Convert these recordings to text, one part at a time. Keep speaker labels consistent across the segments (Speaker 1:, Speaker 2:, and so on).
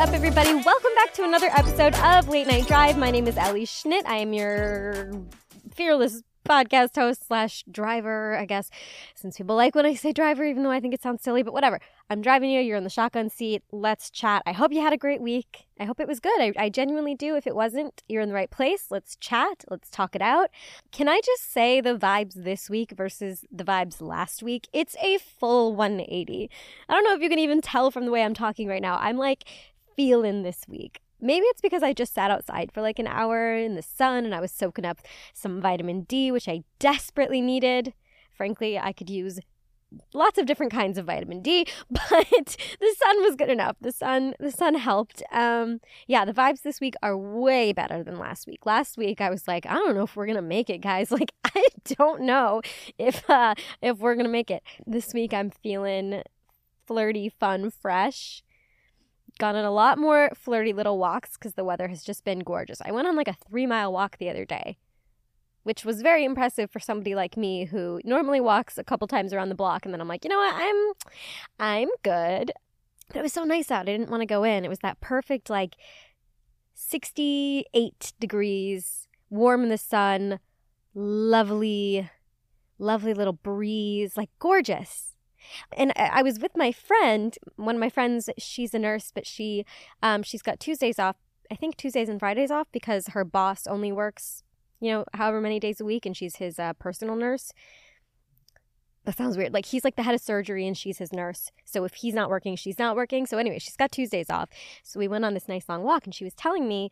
Speaker 1: up, everybody? Welcome back to another episode of Late Night Drive. My name is Ellie Schnitt. I am your fearless podcast host slash driver, I guess, since people like when I say driver, even though I think it sounds silly, but whatever. I'm driving you. You're in the shotgun seat. Let's chat. I hope you had a great week. I hope it was good. I, I genuinely do. If it wasn't, you're in the right place. Let's chat. Let's talk it out. Can I just say the vibes this week versus the vibes last week? It's a full 180. I don't know if you can even tell from the way I'm talking right now. I'm like feeling this week. Maybe it's because I just sat outside for like an hour in the sun and I was soaking up some vitamin D, which I desperately needed. Frankly, I could use lots of different kinds of vitamin D, but the sun was good enough. The sun the sun helped. Um yeah, the vibes this week are way better than last week. Last week I was like, I don't know if we're to make it, guys. Like I don't know if uh if we're to make it. This week I'm feeling flirty, fun, fresh gone on a lot more flirty little walks because the weather has just been gorgeous. I went on like a three mile walk the other day, which was very impressive for somebody like me who normally walks a couple times around the block and then I'm like, you know what, I'm I'm good. But it was so nice out. I didn't want to go in. It was that perfect like 68 degrees, warm in the sun, lovely, lovely little breeze, like gorgeous. And I was with my friend. One of my friends, she's a nurse, but she um, she's got Tuesdays off. I think Tuesdays and Fridays off because her boss only works, you know, however many days a week, and she's his uh, personal nurse. That sounds weird. Like he's like the head of surgery and she's his nurse. So if he's not working, she's not working. So anyway, she's got Tuesdays off. So we went on this nice long walk and she was telling me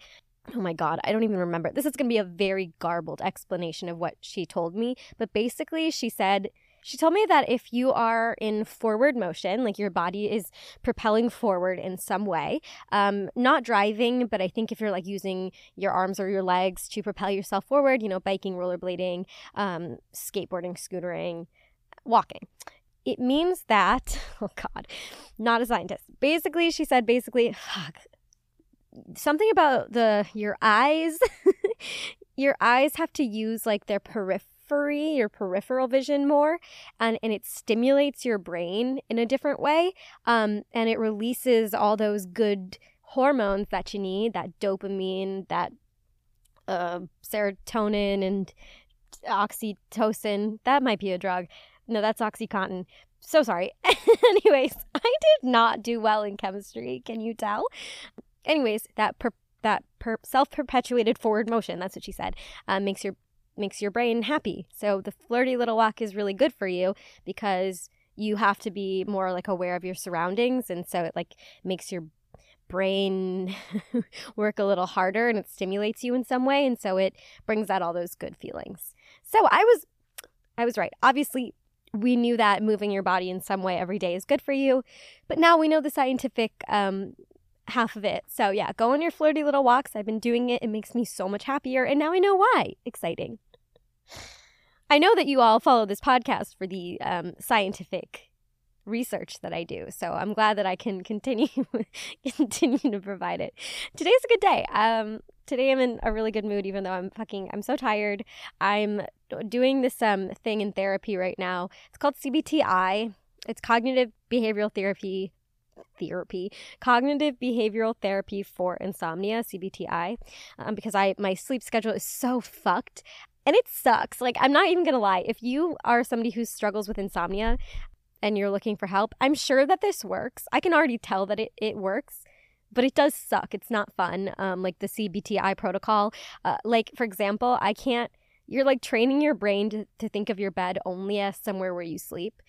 Speaker 1: Oh my God, I don't even remember. This is going to be a very garbled explanation of what she told me. But basically, she said she told me that if you are in forward motion, like your body is propelling forward in some way, um, not driving, but I think if you're like using your arms or your legs to propel yourself forward, you know, biking, rollerblading, um, skateboarding, scootering, walking. It means that, oh God, not a scientist. Basically, she said, basically, fuck, something about the your eyes your eyes have to use like their peripheral periphery, your peripheral vision more, and, and it stimulates your brain in a different way. Um, and it releases all those good hormones that you need that dopamine, that uh, serotonin, and oxytocin. That might be a drug. No, that's Oxycontin. So sorry. Anyways, I did not do well in chemistry. Can you tell? Anyways, that per- that per- self-perpetuated forward motion, that's what she said, uh, makes your makes your brain happy. So the flirty little walk is really good for you because you have to be more like aware of your surroundings and so it like makes your brain work a little harder and it stimulates you in some way and so it brings out all those good feelings. So I was I was right. Obviously we knew that moving your body in some way every day is good for you, but now we know the scientific um, half of it. So yeah, go on your flirty little walks. I've been doing it. It makes me so much happier and now I know why. Exciting. I know that you all follow this podcast for the um, scientific research that I do, so I'm glad that I can continue continue to provide it. Today's a good day. Um, today I'm in a really good mood, even though I'm fucking I'm so tired. I'm doing this um thing in therapy right now. It's called CBTI. It's cognitive behavioral therapy therapy cognitive behavioral therapy for insomnia cbti um, because i my sleep schedule is so fucked and it sucks. Like, I'm not even gonna lie. If you are somebody who struggles with insomnia and you're looking for help, I'm sure that this works. I can already tell that it, it works but it does suck. It's not fun. Um, like the CBTI protocol. Uh, like, for example, I can't, you're like training your brain to, to think of your bed only as somewhere where you sleep.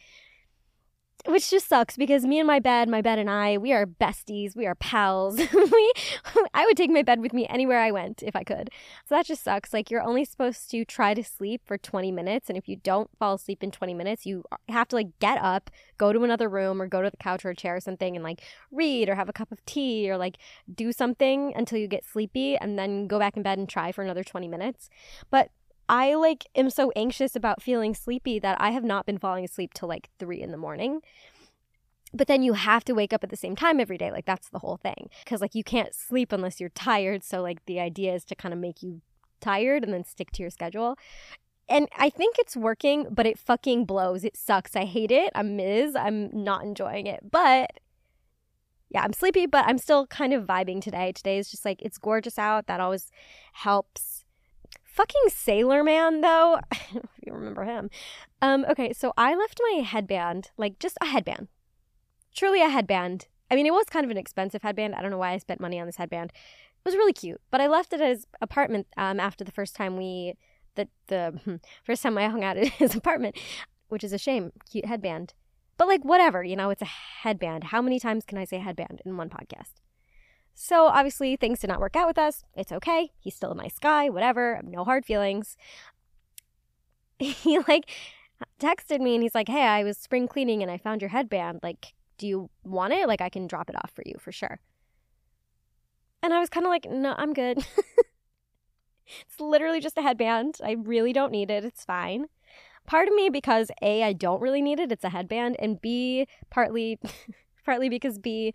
Speaker 1: Which just sucks because me and my bed, my bed and I, we are besties, we are pals. we, I would take my bed with me anywhere I went if I could. So that just sucks. Like you're only supposed to try to sleep for 20 minutes, and if you don't fall asleep in 20 minutes, you have to like get up, go to another room, or go to the couch or a chair or something, and like read or have a cup of tea or like do something until you get sleepy, and then go back in bed and try for another 20 minutes. But I like am so anxious about feeling sleepy that I have not been falling asleep till like three in the morning. But then you have to wake up at the same time every day. Like that's the whole thing. Cause like you can't sleep unless you're tired. So like the idea is to kind of make you tired and then stick to your schedule. And I think it's working, but it fucking blows. It sucks. I hate it. I'm Miz. I'm not enjoying it. But yeah, I'm sleepy, but I'm still kind of vibing today. Today is just like it's gorgeous out. That always helps Fucking Sailor Man, though. if you remember him. Um, okay, so I left my headband, like just a headband. Truly a headband. I mean, it was kind of an expensive headband. I don't know why I spent money on this headband. It was really cute, but I left it at his apartment um, after the first time we, the the first time I hung out at his apartment, which is a shame. Cute headband, but like whatever, you know, it's a headband. How many times can I say headband in one podcast? So obviously things did not work out with us. It's okay. He's still a nice guy, whatever. No hard feelings. He like texted me and he's like, "Hey, I was spring cleaning and I found your headband. Like, do you want it? Like I can drop it off for you for sure." And I was kind of like, "No, I'm good." it's literally just a headband. I really don't need it. It's fine. Part of me because A, I don't really need it. It's a headband and B, partly partly because B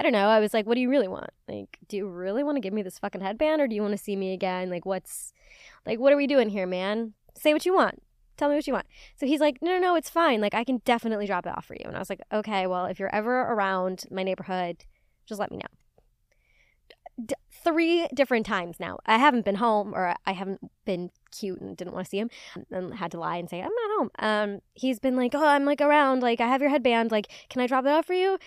Speaker 1: I don't know. I was like, what do you really want? Like, do you really want to give me this fucking headband or do you want to see me again? Like, what's, like, what are we doing here, man? Say what you want. Tell me what you want. So he's like, no, no, no, it's fine. Like, I can definitely drop it off for you. And I was like, okay, well, if you're ever around my neighborhood, just let me know. D- three different times now. I haven't been home or I haven't been cute and didn't want to see him and had to lie and say, I'm not home. Um, he's been like, oh, I'm like around. Like, I have your headband. Like, can I drop it off for you?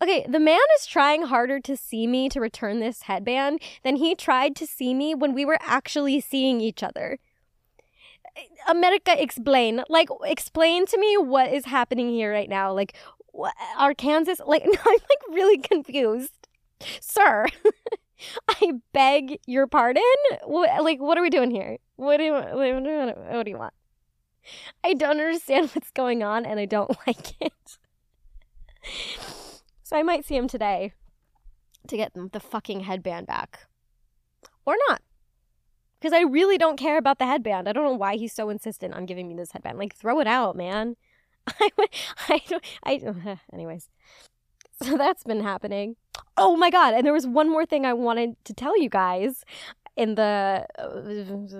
Speaker 1: Okay, the man is trying harder to see me to return this headband than he tried to see me when we were actually seeing each other. America, explain. Like, explain to me what is happening here right now. Like, what, Arkansas, like, I'm like really confused. Sir, I beg your pardon? Like, what are we doing here? What do you, what do you, what do you want? I don't understand what's going on and I don't like it. So I might see him today to get the fucking headband back. Or not. Because I really don't care about the headband. I don't know why he's so insistent on giving me this headband. Like, throw it out, man. I, I, don't, I, anyways. So that's been happening. Oh my god! And there was one more thing I wanted to tell you guys in the uh,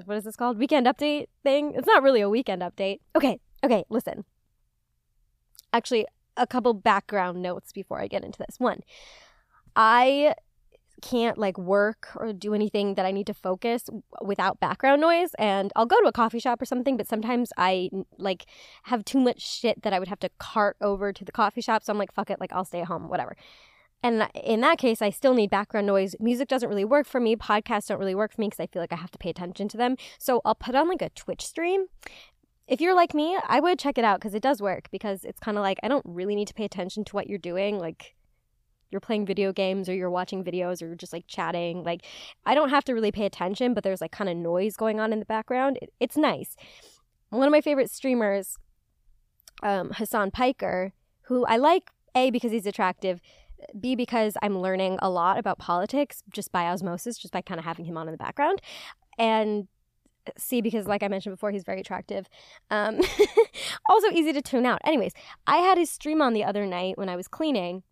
Speaker 1: what is this called weekend update thing. It's not really a weekend update. Okay, okay, listen. Actually, a couple background notes before I get into this. One, I can't like work or do anything that I need to focus without background noise and I'll go to a coffee shop or something but sometimes I like have too much shit that I would have to cart over to the coffee shop so I'm like fuck it like I'll stay at home whatever. And in that case, I still need background noise. Music doesn't really work for me. Podcasts don't really work for me because I feel like I have to pay attention to them. So I'll put on like a Twitch stream if you're like me, I would check it out because it does work. Because it's kind of like I don't really need to pay attention to what you're doing. Like you're playing video games or you're watching videos or just like chatting. Like I don't have to really pay attention, but there's like kind of noise going on in the background. It, it's nice. One of my favorite streamers, um, Hasan Piker, who I like a because he's attractive. B, because I'm learning a lot about politics just by osmosis, just by kind of having him on in the background. And C because, like I mentioned before, he's very attractive. Um, also easy to tune out. Anyways, I had his stream on the other night when I was cleaning,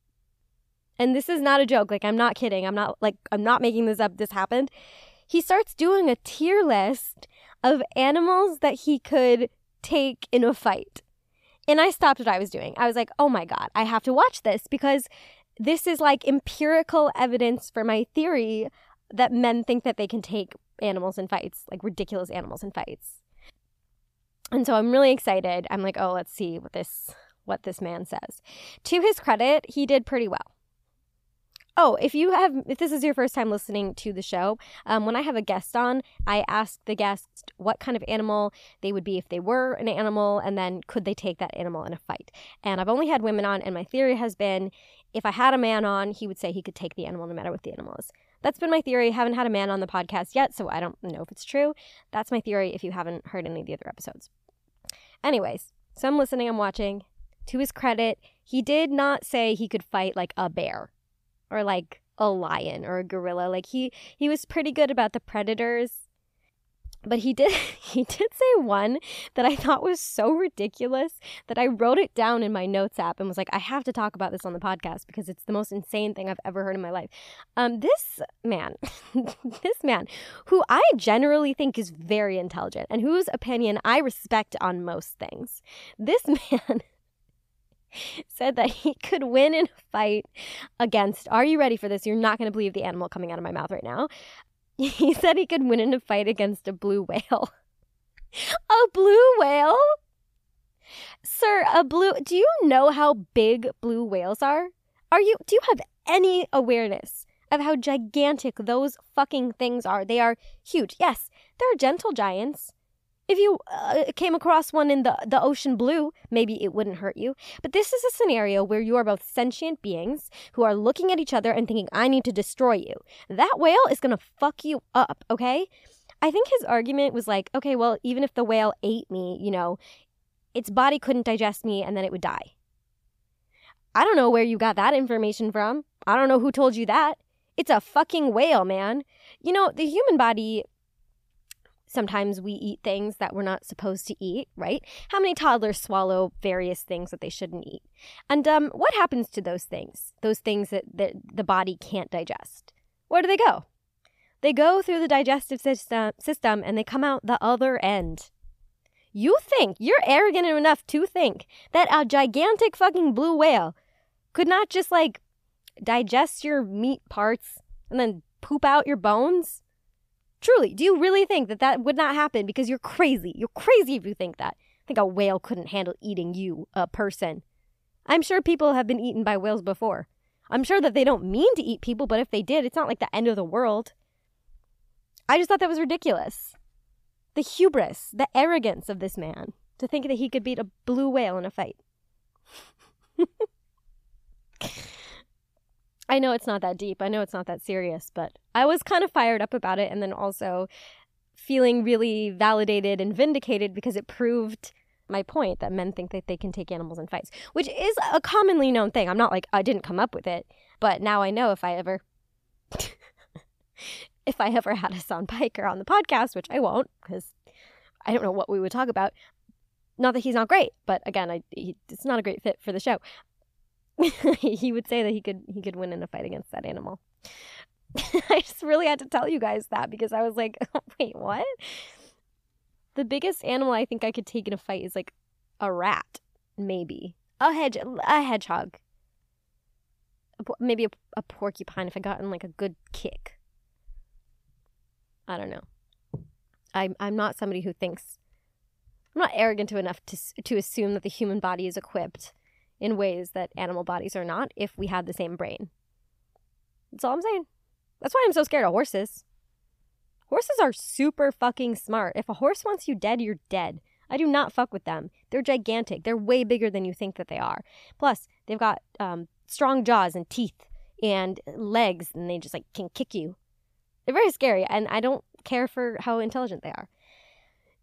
Speaker 1: and this is not a joke. Like I'm not kidding. I'm not like I'm not making this up. This happened. He starts doing a tier list of animals that he could take in a fight. And I stopped what I was doing. I was like, oh my God, I have to watch this because this is like empirical evidence for my theory that men think that they can take animals in fights, like ridiculous animals in fights. And so I'm really excited. I'm like, oh, let's see what this what this man says. To his credit, he did pretty well. Oh, if you have, if this is your first time listening to the show, um, when I have a guest on, I ask the guest what kind of animal they would be if they were an animal, and then could they take that animal in a fight. And I've only had women on, and my theory has been if I had a man on, he would say he could take the animal no matter what the animal is. That's been my theory. Haven't had a man on the podcast yet, so I don't know if it's true. That's my theory if you haven't heard any of the other episodes. Anyways, so I'm listening, I'm watching. To his credit, he did not say he could fight like a bear or like a lion or a gorilla. Like he he was pretty good about the predators. But he did he did say one that I thought was so ridiculous that I wrote it down in my notes app and was like, I have to talk about this on the podcast because it's the most insane thing I've ever heard in my life. Um, this man, this man, who I generally think is very intelligent and whose opinion I respect on most things, this man said that he could win in a fight against, are you ready for this? You're not going to believe the animal coming out of my mouth right now. He said he could win in a fight against a blue whale. a blue whale? Sir, a blue do you know how big blue whales are? Are you do you have any awareness of how gigantic those fucking things are? They are huge. Yes, they're gentle giants. If you uh, came across one in the, the ocean blue, maybe it wouldn't hurt you. But this is a scenario where you are both sentient beings who are looking at each other and thinking, I need to destroy you. That whale is going to fuck you up, okay? I think his argument was like, okay, well, even if the whale ate me, you know, its body couldn't digest me and then it would die. I don't know where you got that information from. I don't know who told you that. It's a fucking whale, man. You know, the human body Sometimes we eat things that we're not supposed to eat, right? How many toddlers swallow various things that they shouldn't eat? And um, what happens to those things? Those things that, that the body can't digest? Where do they go? They go through the digestive system, system and they come out the other end. You think, you're arrogant enough to think that a gigantic fucking blue whale could not just like digest your meat parts and then poop out your bones? Truly, do you really think that that would not happen? Because you're crazy. You're crazy if you think that. I think a whale couldn't handle eating you, a person. I'm sure people have been eaten by whales before. I'm sure that they don't mean to eat people, but if they did, it's not like the end of the world. I just thought that was ridiculous. The hubris, the arrogance of this man to think that he could beat a blue whale in a fight. I know it's not that deep. I know it's not that serious, but I was kind of fired up about it and then also feeling really validated and vindicated because it proved my point that men think that they can take animals in fights, which is a commonly known thing. I'm not like I didn't come up with it, but now I know if I ever if I ever had Hasan Piker on the podcast, which I won't because I don't know what we would talk about. Not that he's not great, but again, I, he, it's not a great fit for the show. he would say that he could he could win in a fight against that animal. I just really had to tell you guys that because I was like, wait, what? The biggest animal I think I could take in a fight is like a rat, maybe a hedge, a hedgehog, maybe a, a porcupine if I got in like a good kick. I don't know. I'm I'm not somebody who thinks I'm not arrogant enough to to assume that the human body is equipped in ways that animal bodies are not if we had the same brain. That's all I'm saying. That's why I'm so scared of horses. Horses are super fucking smart. If a horse wants you dead, you're dead. I do not fuck with them. They're gigantic. They're way bigger than you think that they are. Plus, they've got um, strong jaws and teeth and legs, and they just like can kick you. They're very scary, and I don't care for how intelligent they are.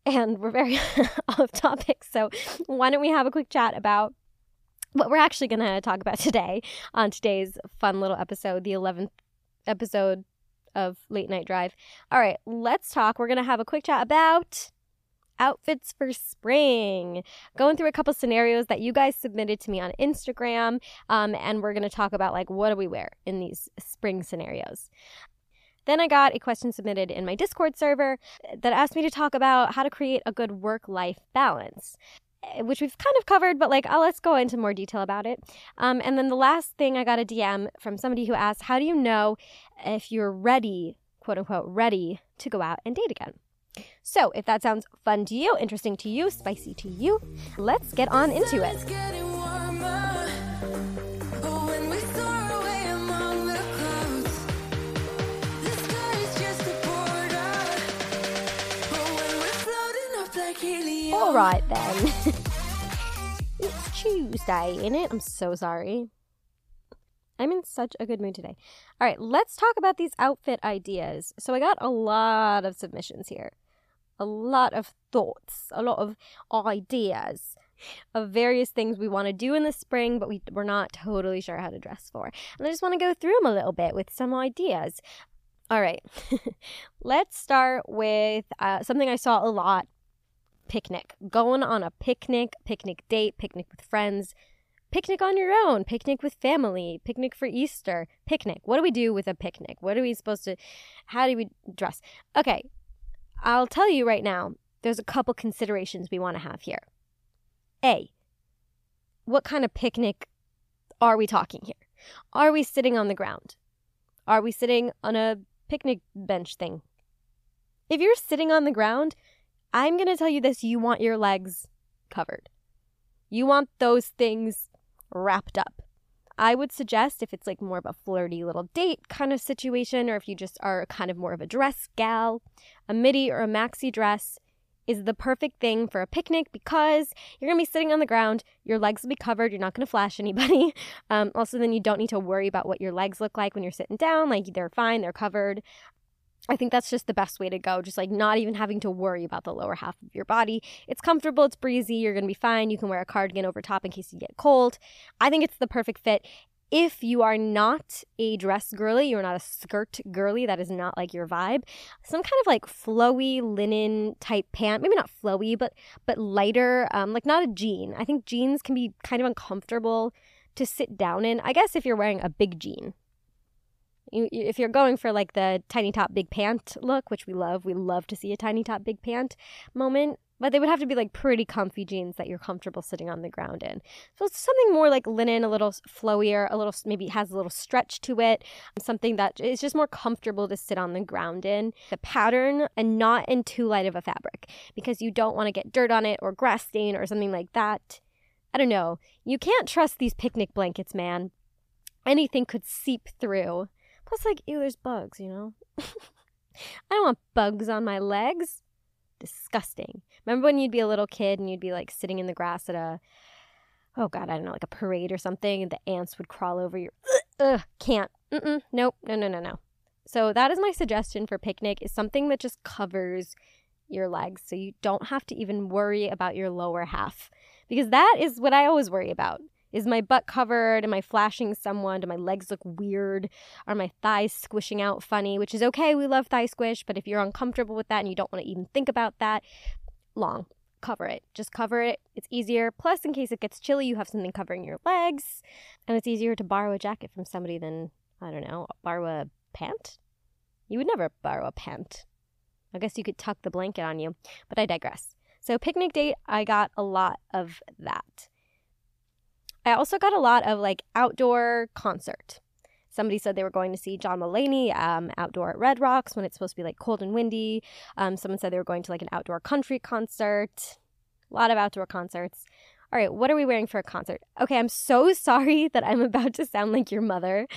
Speaker 1: And we're very off topic, so why don't we have a quick chat about what we're actually going to talk about today on today's fun little episode, the 11th episode of Late Night Drive. All right, let's talk. We're going to have a quick chat about outfits for spring. Going through a couple scenarios that you guys submitted to me on Instagram, um, and we're going to talk about like what do we wear in these spring scenarios. Then I got a question submitted in my Discord server that asked me to talk about how to create a good work life balance. Eh, which we've kind of covered, but like, let's go into more detail about it. Um, and then the last thing I got a DM from somebody who asked, How do you know if you're ready, quote unquote, ready to go out and date again? So, if that sounds fun to you, interesting to you, spicy to you, let's get on into it. All right then. it's Tuesday, isn't it? I'm so sorry. I'm in such a good mood today. All right, let's talk about these outfit ideas. So I got a lot of submissions here. A lot of thoughts, a lot of ideas of various things we want to do in the spring, but we, we're not totally sure how to dress for. And I just want to go through them a little bit with some ideas. All right, let's start with uh, something I saw a lot picnic. Going on a picnic, picnic date, picnic with friends, picnic on your own, picnic with family, picnic for Easter, picnic. What do we do with a picnic? What are we supposed to, how do we dress? Okay, I'll tell you right now, there's a couple considerations we want to have here. A, what kind of picnic are we talking here? Are we sitting on the ground? Are we sitting on a picnic bench thing? If you're sitting on the ground, I'm going to tell you this you want your legs covered. You want those things wrapped up. I would suggest if it's like more of a flirty little date kind of situation, or if you just are kind of more of a dress gal, a midi or a maxi dress is the perfect thing for a picnic because you're to be sitting on the ground, your legs will be covered, you're not to flash anybody. Um, also, then you don't need to worry about what your legs look like when you're sitting down. Like they're fine, they're covered. I think that's just the best way to go, just like not even having to worry about the lower half of your body. It's comfortable, it's breezy, you're going to be fine. You can wear a cardigan over top in case you get cold. I think it's the perfect fit. If you are not a dress girly, you're not a skirt girly, that is not like your vibe. Some kind of like flowy linen type pant, maybe not flowy, but but lighter, um, like not a jean. I think jeans can be kind of uncomfortable to sit down in. I guess if you're wearing a big jean, you, if you're going for like the tiny top big pant look, which we love, we love to see a tiny top big pant moment. But they would have to be like pretty comfy jeans that you're comfortable sitting on the ground in. So it's something more like linen, a little flowier, a little maybe has a little stretch to it, something that is just more comfortable to sit on the ground in. The pattern and not in too light of a fabric because you don't want to get dirt on it or grass stain or something like that. I don't know. You can't trust these picnic blankets, man. Anything could seep through. Plus, like, ew, there's bugs, you know? I don't want bugs on my legs. Disgusting. Remember when you'd be a little kid and you'd be like sitting in the grass at a, oh God, I don't know, like a parade or something, and the ants would crawl over your, ugh, can't. Mm-mm, nope, no, no, no, no. So that is my suggestion for picnic is something that just covers your legs so you don't have to even worry about your lower half because that is what I always worry about. Is my butt covered? Am I flashing someone? Do my legs look weird? Are my thighs squishing out funny? Which is okay, we love thigh squish, but if you're uncomfortable with that and you don't want to even think about that, long, cover it. Just cover it. It's easier. Plus, in case it gets chilly, you have something covering your legs. And it's easier to borrow a jacket from somebody than, I don't know, borrow a pant? You would never borrow a pant. I guess you could tuck the blanket on you, but I digress. So, picnic date, I got a lot of that. I also got a lot of like outdoor concert. Somebody said they were going to see John Mulaney um, outdoor at Red Rocks when it's supposed to be like cold and windy. Um, someone said they were going to like an outdoor country concert. A lot of outdoor concerts. All right, what are we wearing for a concert? Okay, I'm so sorry that I'm about to sound like your mother,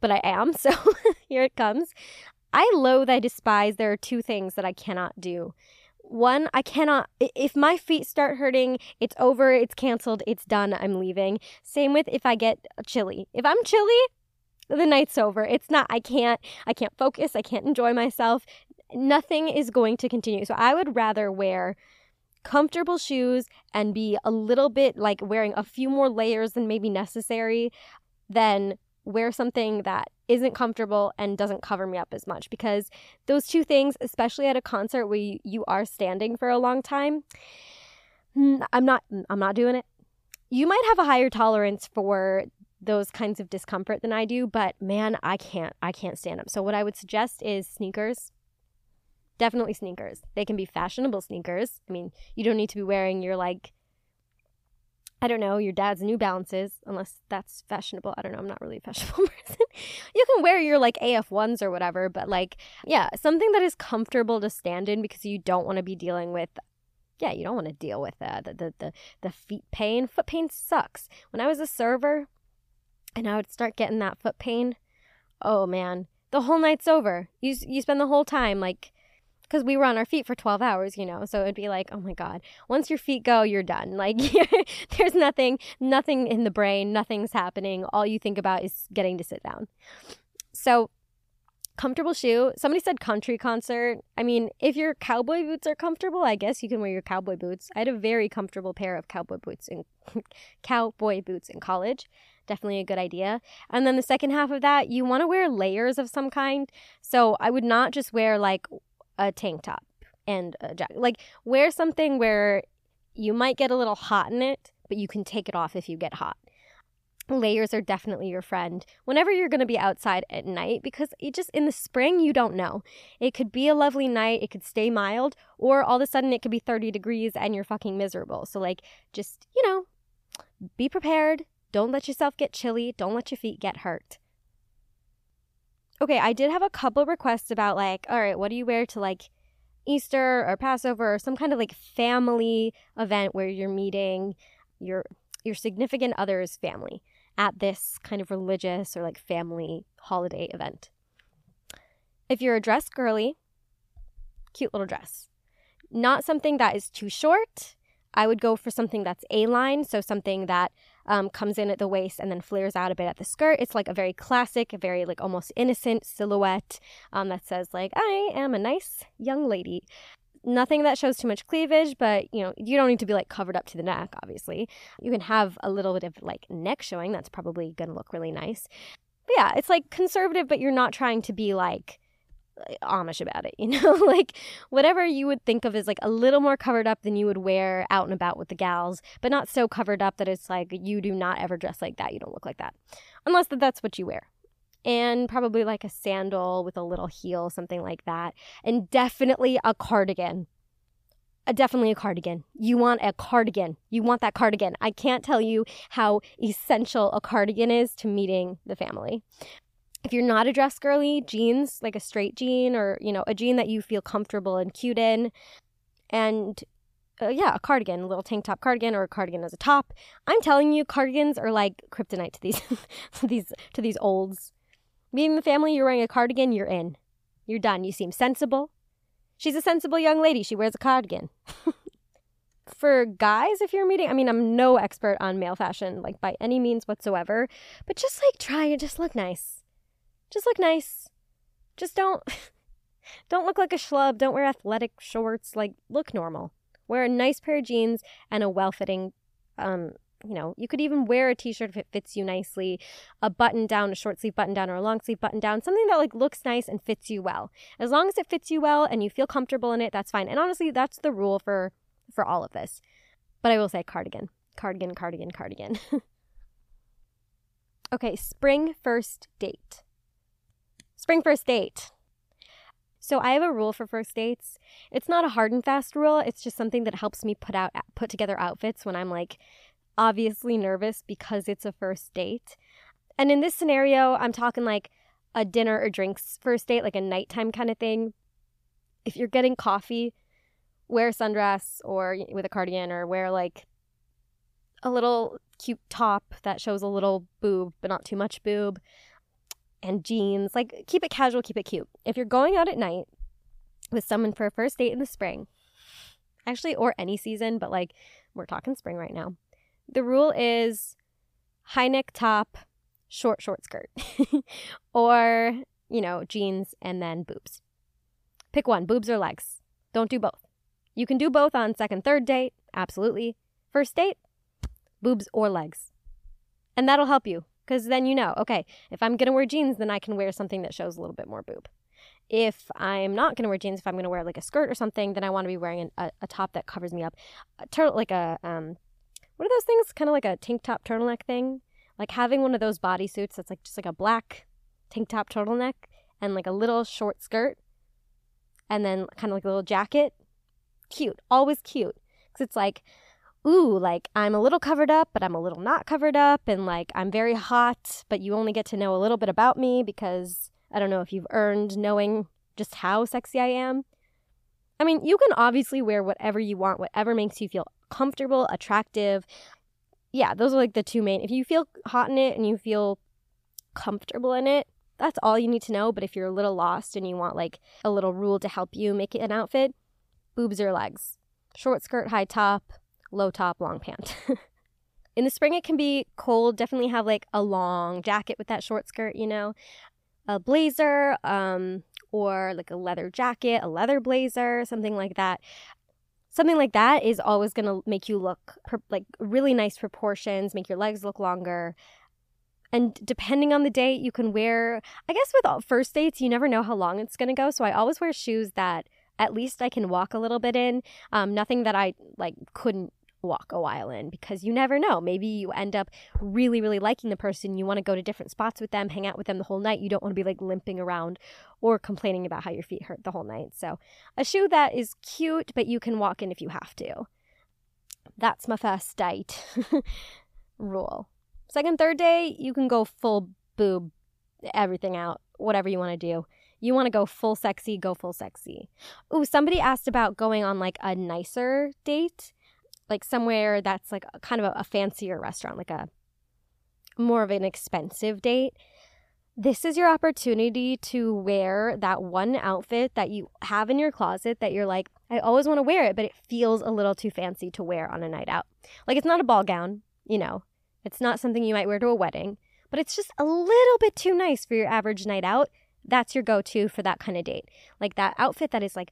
Speaker 1: but I am. So here it comes. I loathe, I despise. There are two things that I cannot do one, I cannot, if my feet start hurting, it's over, it's canceled, it's done, I'm leaving. Same with if I get chilly. If I'm chilly, the night's over. It's not, I can't, I can't focus, I can't enjoy myself. Nothing is going to continue. So I would rather wear comfortable shoes and be a little bit like wearing a few more layers than maybe necessary than wear something that isn't comfortable and doesn't cover me up as much because those two things, especially at a concert where you, are standing for a long time, mm, I'm not I'm not doing it. You might have a higher tolerance for those kinds of discomfort than I do, but man, I can't I can't stand them. So what I would suggest is sneakers. Definitely sneakers. They can be fashionable sneakers. I mean, you don't need to be wearing your like I don't know, your dad's New Balances, unless that's fashionable. I don't know. I'm not really a fashionable person. you can wear your like AF1s or whatever, but like, yeah, something that is comfortable to stand in because you don't want to be dealing with. Yeah, you don't want to deal with uh, the, the the the feet pain. Foot pain sucks. When I was a server, and I would start getting that foot pain. Oh man, the whole night's over. You you spend the whole time like because we were on our feet for 12 hours, you know. So it'd be like, oh my God, once your feet go, you're done. Like, there's nothing, nothing in the brain, nothing's happening. All you think about is getting to sit down. So, comfortable shoe. Somebody said country concert. I mean, if your cowboy boots are comfortable, I guess you can wear your cowboy boots. I had a very comfortable pair of cowboy boots in cowboy boots in college. Definitely a good idea. And then the second half of that, you want to wear layers of some kind. So I would not just wear like a tank top and a jacket. Like wear something where you might get a little hot in it, but you can take it off if you get hot. Layers are definitely your friend whenever you're going to be outside at night because it just in the spring you don't know. It could be a lovely night, it could stay mild, or all of a sudden it could be 30 degrees and you're fucking miserable. So like just, you know, be prepared. Don't let yourself get chilly. Don't let your feet get hurt okay, I did have a couple requests about like, all right, what do you wear to like Easter or Passover or some kind of like family event where you're meeting your your significant other's family at this kind of religious or like family holiday event. If you're a dress girly, cute little dress. Not something that is too short. I would go for something that's A line, so something that um, comes in at the waist and then flares out a bit at the skirt. It's like a very classic, very like almost innocent silhouette um, that says like I am a nice young lady. Nothing that shows too much cleavage, but you know you don't need to be like covered up to the neck. Obviously, you can have a little bit of like neck showing. That's probably gonna look really nice. But yeah, it's like conservative, but you're not trying to be like Amish about it, you know? like whatever you would think of as like a little more covered up than you would wear out and about with the gals, but not so covered up that it's like you do not ever dress like that. You don't look like that. Unless that that's what you wear. And probably like a sandal with a little heel, something like that. And definitely a cardigan. Uh, definitely a cardigan. You want a cardigan. You want that cardigan. I can't tell you how essential a cardigan is to meeting the family if you're not a dress girly, jeans, like a straight jean or, you know, a jean that you feel comfortable and cute in. And uh, yeah, a cardigan, a little tank top cardigan or a cardigan as a top. I'm telling you, cardigans are like kryptonite to these to these to these olds. Meeting the family, you're wearing a cardigan, you're in. You're done. You seem sensible. She's a sensible young lady. She wears a cardigan. For guys, if you're meeting, I mean, I'm no expert on male fashion, like by any means whatsoever, but just like try and just look nice just look nice. Just don't don't look like a schlub. Don't wear athletic shorts. Like look normal. Wear a nice pair of jeans and a well-fitting um you know, you could even wear a t-shirt if it fits you nicely, a button down, a short sleeve button down or a long sleeve button down, something that like looks nice and fits you well. As long as it fits you well and you feel comfortable in it, that's fine. And honestly, that's the rule for for all of this. But I will say cardigan. Cardigan, cardigan, cardigan. okay, spring first date. Spring first date. So I have a rule for first dates. It's not a hard and fast rule. It's just something that helps me put out put together outfits when I'm like obviously nervous because it's a first date. And in this scenario, I'm talking like a dinner or drinks first date, like a nighttime kind of thing. If you're getting coffee, wear a sundress or with a cardigan or wear like a little cute top that shows a little boob but not too much boob and jeans. Like, keep it casual, keep it cute. If you're going out at night with someone for a first date in the spring, actually, or any season, but like, we're talking spring right now, the rule is high neck top, short, short skirt, or, you know, jeans and then boobs. Pick one boobs or legs. Don't do both. You can do both on second, third date, absolutely. First date, boobs or legs. And that'll help you because then you know, okay, if I'm going to wear jeans, then I can wear something that shows a little bit more boob. If I'm not going to wear jeans, if I'm going to wear like a skirt or something, then I want to be wearing an, a, a, top that covers me up. A turtle, like a, um, what are those things? Kind of like a tank top turtleneck thing. Like having one of those bodysuits that's like just like a black tank top turtleneck and like a little short skirt and then kind of like a little jacket. Cute. Always cute. Because it's like, ooh, like I'm a little covered up, but I'm a little not covered up, and like I'm very hot, but you only get to know a little bit about me because I don't know if you've earned knowing just how sexy I am. I mean, you can obviously wear whatever you want, whatever makes you feel comfortable, attractive. Yeah, those are like the two main. If you feel hot in it and you feel comfortable in it, That's all you need to know. But if you're a little lost and you want like a little rule to help you make it an outfit, boobs or legs. Short skirt, high top, low top, long pant. In the spring, it can be cold. Definitely have like a long jacket with that short skirt, you know, a blazer, um, or like a leather jacket, a leather blazer, something like that. Something like that is always going to make you look like really nice proportions, make your legs look longer. And depending on the date, you can wear, I guess with first dates, you never know how long it's going to go. So I always wear shoes that at least I can walk a little bit in. Um, nothing that I like couldn't walk a while in because you never know. Maybe you end up really, really liking the person. You want to go to different spots with them, hang out with them the whole night. You don't want to be like limping around or complaining about how your feet hurt the whole night. So, a shoe that is cute, but you can walk in if you have to. That's my first date rule. Second, third day, you can go full boob, everything out, whatever you want to do. You want to go full sexy, go full sexy. Ooh, somebody asked about going on like a nicer date like somewhere that's like a, kind of a, a fancier restaurant, like a more of an expensive date, this is your opportunity to wear that one outfit that you have in your closet that you're like, I always want to wear it, but it feels a little too fancy to wear on a night out. Like it's not a ball gown, you know, it's not something you might wear to a wedding, but it's just a little bit too nice for your average night out. That's your go to for that kind of date. Like that outfit that is like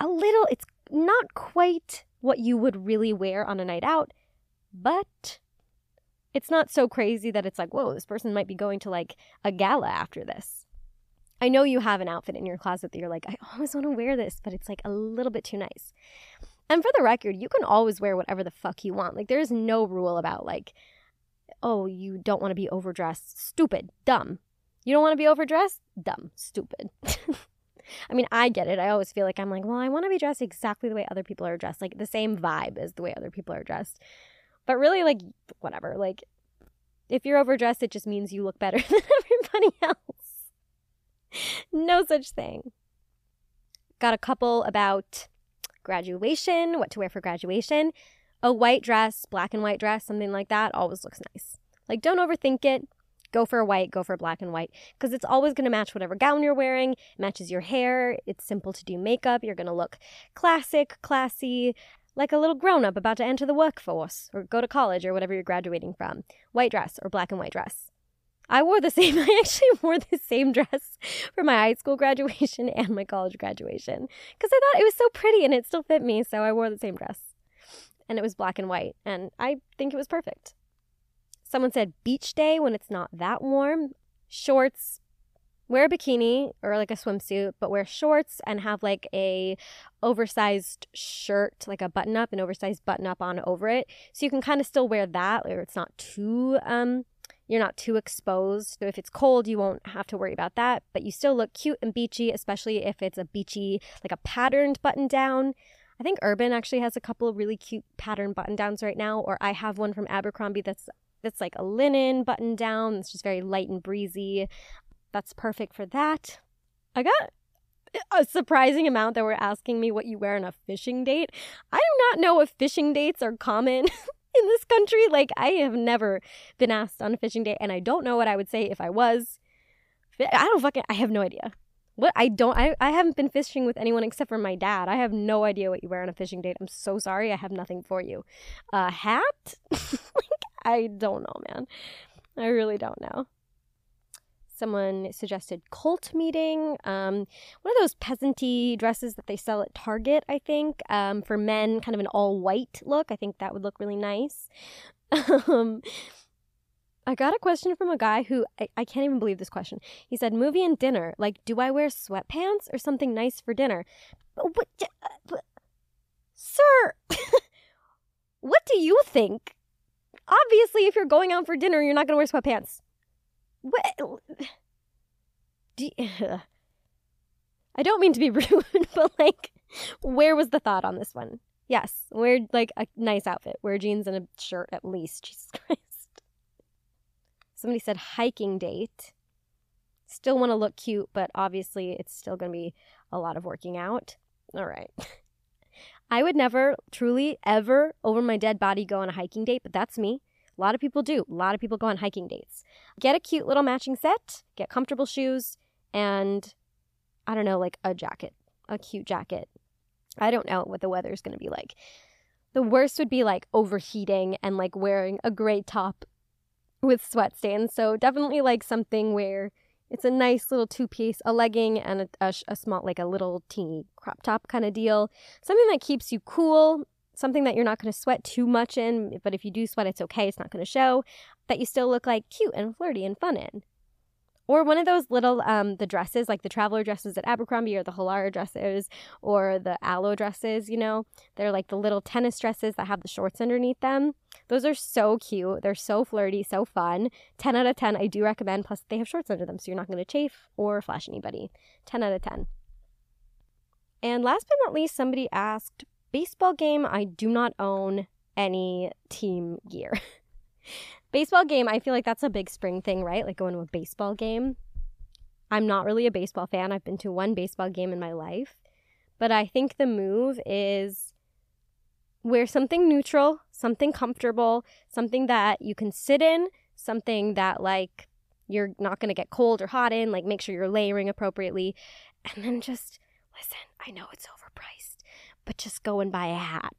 Speaker 1: a little, it's not quite what you would really wear on a night out, but it's not so crazy that it's like, whoa, this person might be going to like a gala after this. I know you have an outfit in your closet that you're like, I always want to wear this, but it's like a little bit too nice. And for the record, you can always wear whatever the fuck you want. Like, there's no rule about like, oh, you don't want to be overdressed. Stupid. Dumb. You don't want to be overdressed? Dumb. Stupid. I mean, I get it. I always feel like I'm like, well, I want to be dressed exactly the way other people are dressed, like the same vibe as the way other people are dressed. But really, like, whatever. Like, if you're overdressed, it just means you look better than everybody else. no such thing. Got a couple about graduation, what to wear for graduation. A white dress, black and white dress, something like that always looks nice. Like, don't overthink it. Go for a white, go for black and white, because it's always going to match whatever gown you're wearing, matches your hair. It's simple to do makeup. You're going to look classic, classy, like a little grown up about to enter the workforce or go to college or whatever you're graduating from. White dress or black and white dress. I wore the same, I actually wore the same dress for my high school graduation and my college graduation because I thought it was so pretty and it still fit me. So I wore the same dress and it was black and white and I think it was perfect. Someone said beach day when it's not that warm. Shorts, wear a bikini or like a swimsuit, but wear shorts and have like a oversized shirt, like a button up, an oversized button up on over it. So you can kind of still wear that or it's not too um you're not too exposed. So if it's cold, you won't have to worry about that, but you still look cute and beachy, especially if it's a beachy like a patterned button down. I think Urban actually has a couple of really cute pattern button downs right now, or I have one from Abercrombie that's that's like a linen button down. It's just very light and breezy. That's perfect for that. I got a surprising amount that were asking me what you wear on a fishing date. I do not know if fishing dates are common in this country. Like, I have never been asked on a fishing date, and I don't know what I would say if I was. I don't fucking, I have no idea. What I don't, I, I haven't been fishing with anyone except for my dad. I have no idea what you wear on a fishing date. I'm so sorry. I have nothing for you. A hat? I don't know, man. I really don't know. Someone suggested cult meeting. Um, one of those peasanty dresses that they sell at Target, I think. Um, for men, kind of an all white look. I think that would look really nice. um, I got a question from a guy who I, I, can't even believe this question. He said, "Movie and dinner. Like, do I wear sweatpants or something nice for dinner?" But, but, but sir, what do you think? Obviously, if you're going out for dinner, you're not going to wear sweatpants. What? Do you, I don't mean to be rude, but like, where was the thought on this one? Yes, wear like a nice outfit. Wear jeans and a shirt at least. Jesus Christ. Somebody said hiking date. Still want to look cute, but obviously it's still going to be a lot of working out. All right. I would never, truly, ever over my dead body go on a hiking date, but that's me. A lot of people do. A lot of people go on hiking dates. Get a cute little matching set, get comfortable shoes, and I don't know, like a jacket, a cute jacket. I don't know what the weather is going to be like. The worst would be like overheating and like wearing a gray top with sweat stains. So definitely like something where it's a nice little two piece, a legging and a, a, a small, like a little teeny crop top kind of deal. Something that keeps you cool, something that you're not going to sweat too much in, but if you do sweat, it's okay. It's not going to show. That you still look like cute and flirty and fun in. Or one of those little um the dresses, like the traveler dresses at Abercrombie or the Halara dresses or the Alo dresses, you know. They're like the little tennis dresses that have the shorts underneath them. Those are so cute. They're so flirty, so fun. 10 out of 10 I do recommend. Plus they have shorts under them, so you're not going to chafe or flash anybody. 10 out of 10. And last but not least, somebody asked, baseball game, I do not own any team gear. Baseball game, I feel like that's a big spring thing, right? Like going to a baseball game. I'm not really a baseball fan. I've been to one baseball game in my life. But I think the move is wear something neutral, something comfortable, something that you can sit in, something that like you're not going to get cold or hot in, like make sure you're layering appropriately. And then just listen, I know it's overpriced, but just go and buy a hat.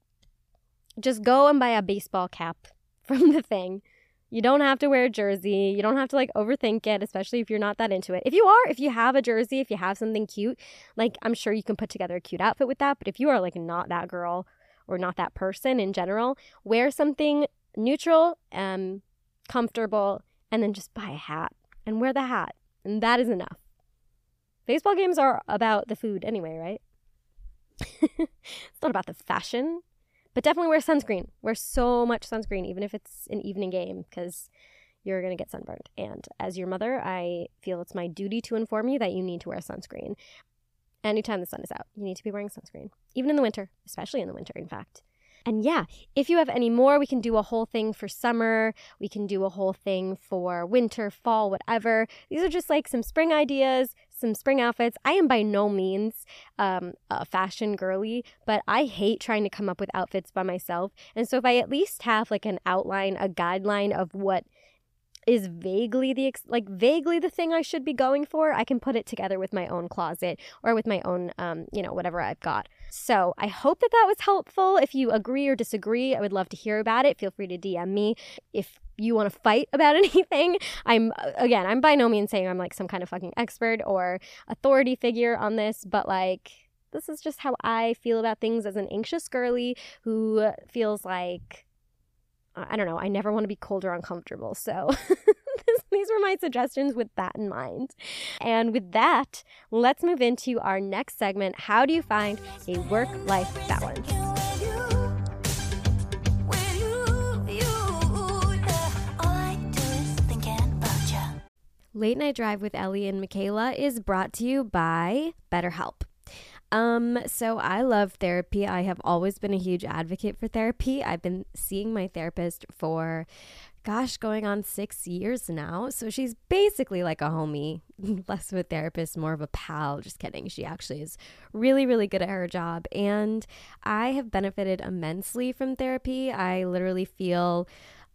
Speaker 1: Just go and buy a baseball cap from the thing you don't have to wear a jersey. You don't have to like overthink it, especially if you're not that into it. If you are, if you have a jersey, if you have something cute, like I'm sure you can put together a cute outfit with that. But if you are like not that girl or not that person in general, wear something neutral, um, comfortable, and then just buy a hat and wear the hat. And that is enough. Baseball games are about the food anyway, right? it's not about the fashion. But definitely wear sunscreen. Wear so much sunscreen, even if it's an evening game, because you're going to get sunburned. And as your mother, I feel it's my duty to inform you that you need to wear sunscreen. Anytime the sun is out, you need to be wearing sunscreen, even in the winter, especially in the winter, in fact. And yeah, if you have any more, we can do a whole thing for summer. We can do a whole thing for winter, fall, whatever. These are just like some spring ideas, some spring outfits. I am by no means um, a fashion girly, but I hate trying to come up with outfits by myself. And so if I at least have like an outline, a guideline of what is vaguely the ex- like vaguely the thing I should be going for, I can put it together with my own closet or with my own um, you know, whatever I've got. So, I hope that that was helpful. If you agree or disagree, I would love to hear about it. Feel free to DM me if you want to fight about anything. I'm again, I'm by no means saying I'm like some kind of fucking expert or authority figure on this, but like this is just how I feel about things as an anxious girly who feels like I don't know, I never want to be cold or uncomfortable. So these were my suggestions with that in mind. And with that, let's move into our next segment How do you find a work life balance? Late Night Drive with Ellie and Michaela is brought to you by BetterHelp. Um, so I love therapy. I have always been a huge advocate for therapy. I've been seeing my therapist for gosh, going on six years now. So she's basically like a homie, less of a therapist, more of a pal. Just kidding. She actually is really, really good at her job. And I have benefited immensely from therapy. I literally feel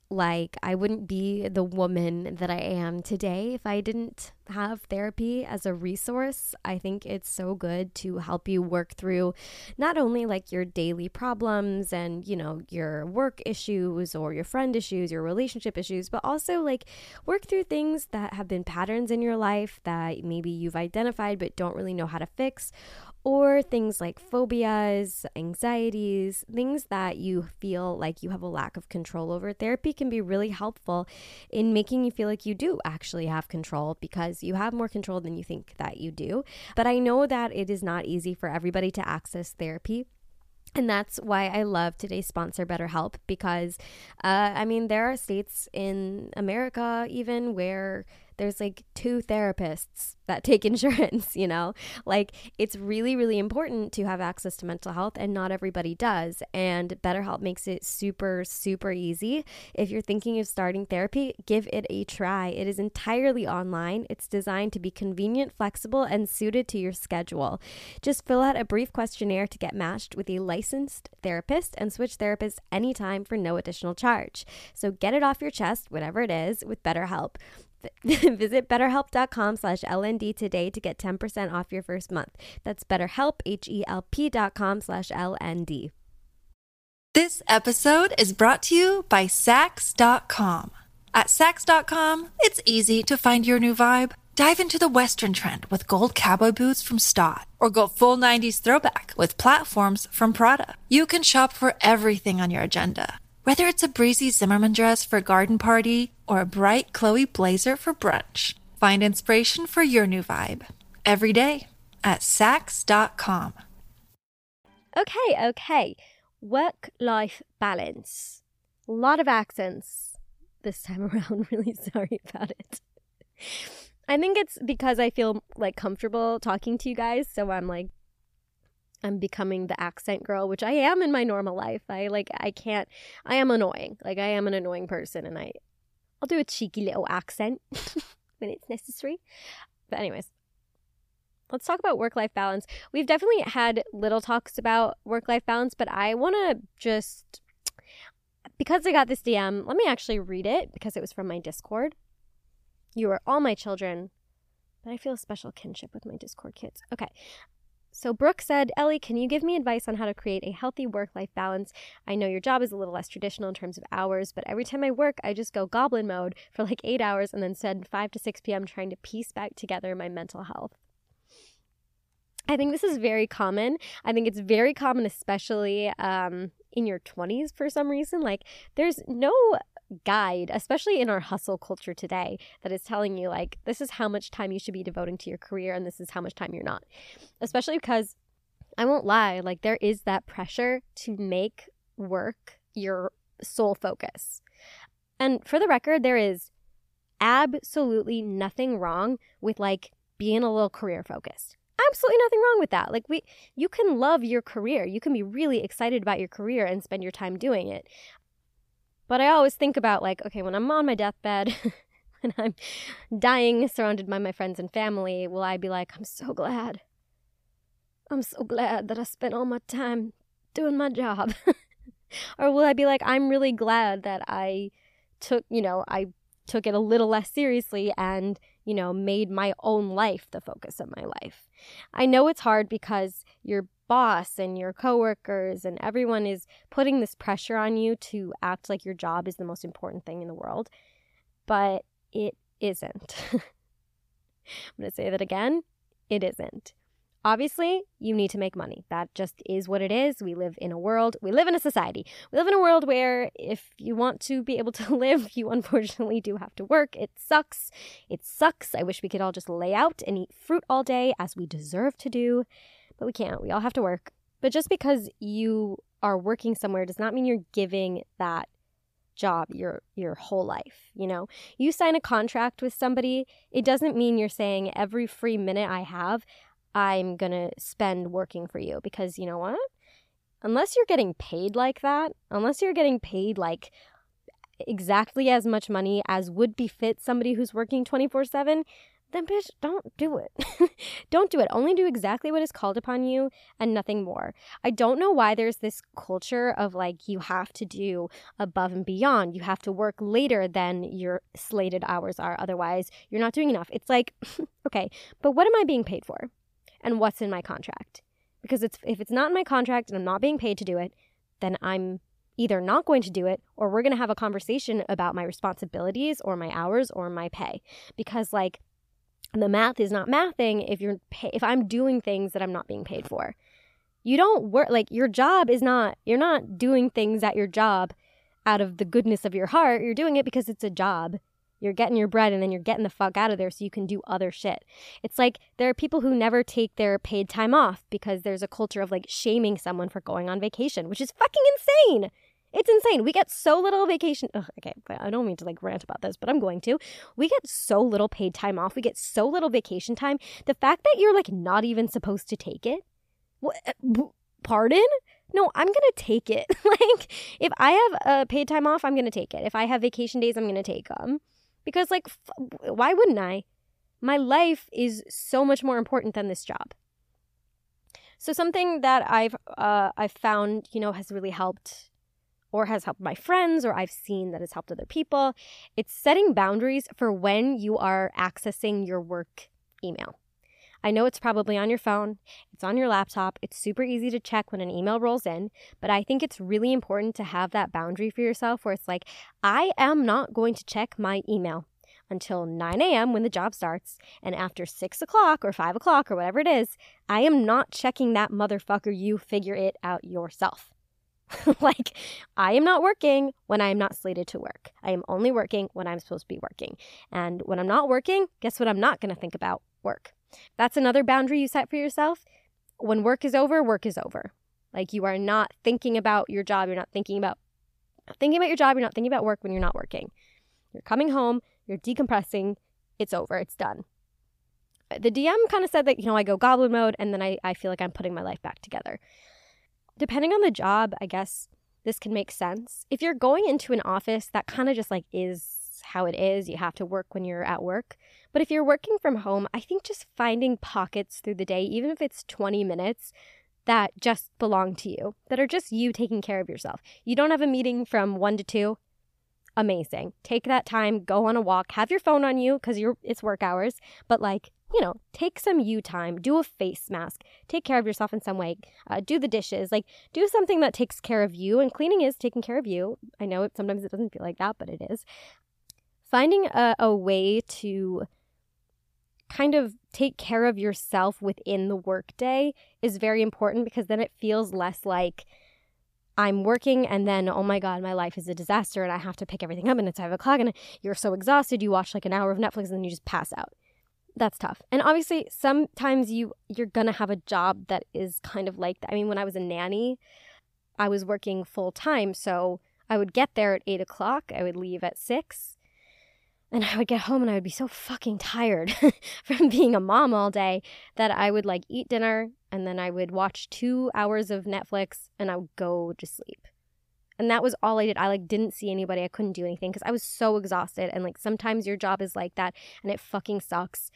Speaker 1: like I wouldn't be the woman that I am today if I didn't have therapy as a resource. I think it's so good to help you work through not only like your daily problems and, you know, your work issues or your friend issues, your relationship issues, but also like work through things that have been patterns in your life that maybe you've identified but don't really know how to fix or things like phobias, anxieties, things that you feel like you have a lack of control over. Therapy can be really helpful in making you feel like you do actually have control because you have more control than you think that you do. But I know that it is not easy for everybody to access therapy. And that's why I love today's sponsor, BetterHelp, because uh, I mean, there are states in America even where there's like two therapists that take insurance, you know? Like it's really, really important to have access to mental health, and not everybody does. And BetterHelp makes it super, super easy. If you're thinking of starting therapy, give it a try. It is entirely online, it's designed to be convenient, flexible, and suited to your schedule. Just fill out a brief questionnaire to get matched with a licensed therapist and switch therapists anytime for no additional charge. So get it off your chest, whatever it is, with BetterHelp. Visit betterhelp.com slash LND today to get 10% off your first month. That's betterhelp, H-E-L-P dot com slash LND.
Speaker 2: This episode is brought to you by Saks.com. At Saks.com, it's easy to find your new vibe. Dive into the Western trend with gold cowboy boots from Staud, or go full 90s throwback with platforms from Prada. You can shop for everything on your agenda whether it's a breezy Zimmermann dress for a garden party or a bright Chloe blazer for brunch, find inspiration for your new vibe every day at Saks.com.
Speaker 1: Okay, okay. Work life balance. A lot of accents this time around. Really sorry about it. I think it's because I feel like comfortable talking to you guys, so I'm like I'm becoming the accent girl, which I am in my normal life. I like I can't I am annoying. Like I am an annoying person and I I'll do a cheeky little accent when it's necessary. But anyways, let's talk about work-life balance. We've definitely had little talks about work-life balance, but I want to just because I got this DM, let me actually read it because it was from my Discord. You are all my children, but I feel a special kinship with my Discord kids. Okay. So Brooke said, Ellie, can you give me advice on how to create a healthy work life balance? I know your job is a little less traditional in terms of hours, but every time I work, I just go goblin mode for like eight hours and then spend 5 to 6 p.m. trying to piece back together my mental health. I think this is very common. I think it's very common, especially um, in your 20s for some reason. Like, there's no guide, especially in our hustle culture today, that is telling you, like, this is how much time you should be devoting to your career and this is how much time you're not. Especially because I won't lie, like, there is that pressure to make work your sole focus. And for the record, there is absolutely nothing wrong with like being a little career focused absolutely nothing wrong with that. Like we you can love your career. You can be really excited about your career and spend your time doing it. But I always think about like, okay, when I'm on my deathbed, when I'm dying surrounded by my friends and family, will I be like, I'm so glad. I'm so glad that I spent all my time doing my job. or will I be like, I'm really glad that I took, you know, I took it a little less seriously and, you know, made my own life the focus of my life. I know it's hard because your boss and your coworkers and everyone is putting this pressure on you to act like your job is the most important thing in the world, but it isn't. I'm going to say that again. It isn't. Obviously, you need to make money. That just is what it is. We live in a world, we live in a society. We live in a world where if you want to be able to live, you unfortunately do have to work. It sucks. It sucks. I wish we could all just lay out and eat fruit all day as we deserve to do, but we can't. We all have to work. But just because you are working somewhere does not mean you're giving that job your your whole life you know you sign a contract with somebody it doesn't mean you're saying every free minute i have I'm going to spend working for you because you know what? Unless you're getting paid like that, unless you're getting paid like exactly as much money as would befit somebody who's working 24 7, then bitch, don't do it. don't do it. Only do exactly what is called upon you and nothing more. I don't know why there's this culture of like you have to do above and beyond. You have to work later than your slated hours are. Otherwise, you're not doing enough. It's like, okay, but what am I being paid for? And what's in my contract. Because it's if it's not in my contract and I'm not being paid to do it, then I'm either not going to do it or we're going to have a conversation about my responsibilities or my hours or my pay. Because like the math is not mathing if you're pay- if I'm doing things that I'm not being paid for. You don't work like your job is not you're not doing things at your job out of the goodness of your heart. You're doing it because it's a job you're getting your bread and then you're getting the fuck out of there so you can do other shit. It's like there are people who never take their paid time off because there's a culture of like shaming someone for going on vacation, which is fucking insane. It's insane. We get so little vacation. Ugh, okay, I don't mean to like rant about this, but I'm going to. We get so little paid time off. We get so little vacation time. The fact that you're like not even supposed to take it. What? Uh, pardon? No, I'm gonna take it. like, if I have a paid time off, I'm gonna take it. If I have vacation days, I'm gonna take them. Because, like, f- why wouldn't I? My life is so much more important than this job. So something that I've uh, I've found, you know, has really helped or has helped my friends or I've seen that has helped other people. It's setting boundaries for when you are accessing your work email. I know it's probably on your phone, it's on your laptop, it's super easy to check when an email rolls in, but I think it's really important to have that boundary for yourself where it's like, I am not going to check my email until 9 a.m. when the job starts, and after 6 o'clock or 5 o'clock or whatever it is, I am not checking that motherfucker. You figure it out yourself. like, I am not working when I am not slated to work. I am only working when I'm supposed to be working. And when I'm not working, guess what I'm not going to think about? Work. That's another boundary you set for yourself. When work is over, work is over. Like, you are not thinking about your job. You're not thinking about thinking about your job. You're not thinking about work when you're not working. You're coming home, you're decompressing, it's over, it's done. The DM kind of said that, you know, I go goblin mode and then I, I feel like I'm putting my life back together depending on the job, I guess this can make sense. If you're going into an office, that kind of just like is how it is. You have to work when you're at work. But if you're working from home, I think just finding pockets through the day, even if it's 20 minutes, that just belong to you, that are just you taking care of yourself. You don't have a meeting from 1 to 2. Amazing. Take that time, go on a walk, have your phone on you cuz you're it's work hours, but like you know, take some you time, do a face mask, take care of yourself in some way, uh, do the dishes, like do something that takes care of you. And cleaning is taking care of you. I know it, sometimes it doesn't feel like that, but it is. Finding a, a way to kind of take care of yourself within the workday is very important because then it feels less like I'm working and then, oh my God, my life is a disaster and I have to pick everything up and it's five o'clock and you're so exhausted. You watch like an hour of Netflix and then you just pass out that's tough. And obviously, sometimes you you're gonna have a job that is kind of like that. I mean, when I was a nanny, I was working full time, so I would get there at eight o'clock. I would leave at six, and I would get home and I would be so fucking tired from being a mom all day that I would like eat dinner and then I would watch two hours of Netflix and I would go to sleep. And that was all I did. I like didn't see anybody. I couldn't do anything because I was so exhausted. And like sometimes your job is like that and it fucking sucks.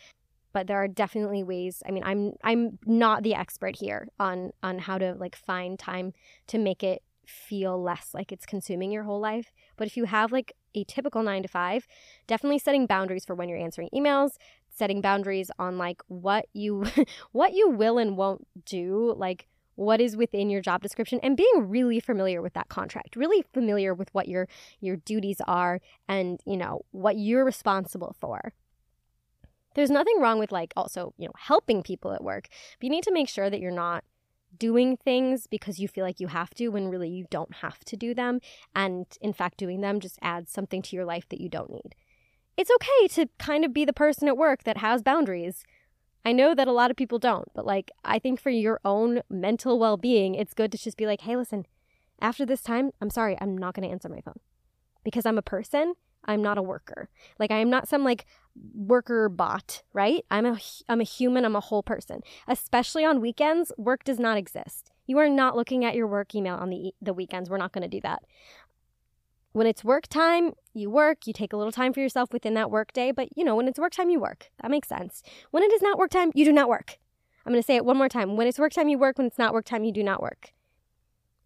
Speaker 1: But there are definitely ways. I mean, I'm I'm not the expert here on on how to like find time to make it feel less like it's consuming your whole life. But if you have like a typical 9 to 5, definitely setting boundaries for when you're answering emails, setting boundaries on like what you what you will and won't do, like what is within your job description and being really familiar with that contract really familiar with what your your duties are and you know what you're responsible for there's nothing wrong with like also you know helping people at work but you need to make sure that you're not doing things because you feel like you have to when really you don't have to do them and in fact doing them just adds something to your life that you don't need it's okay to kind of be the person at work that has boundaries I know that a lot of people don't, but like I think for your own mental well being, it's good to just be like, hey, listen, after this time, I'm sorry, I'm not going to answer my phone because I'm a person. I'm not a worker. Like I am not some like worker bot, right? I'm a I'm a human. I'm a whole person. Especially on weekends, work does not exist. You are not looking at your work email on the the weekends. We're not going to do that. When it's work time, you work, you take a little time for yourself within that work day, but you know, when it's work time, you work. That makes sense. When it is not work time, you do not work. I'm going to say it one more time. When it's work time, you work. When it's not work time, you do not work.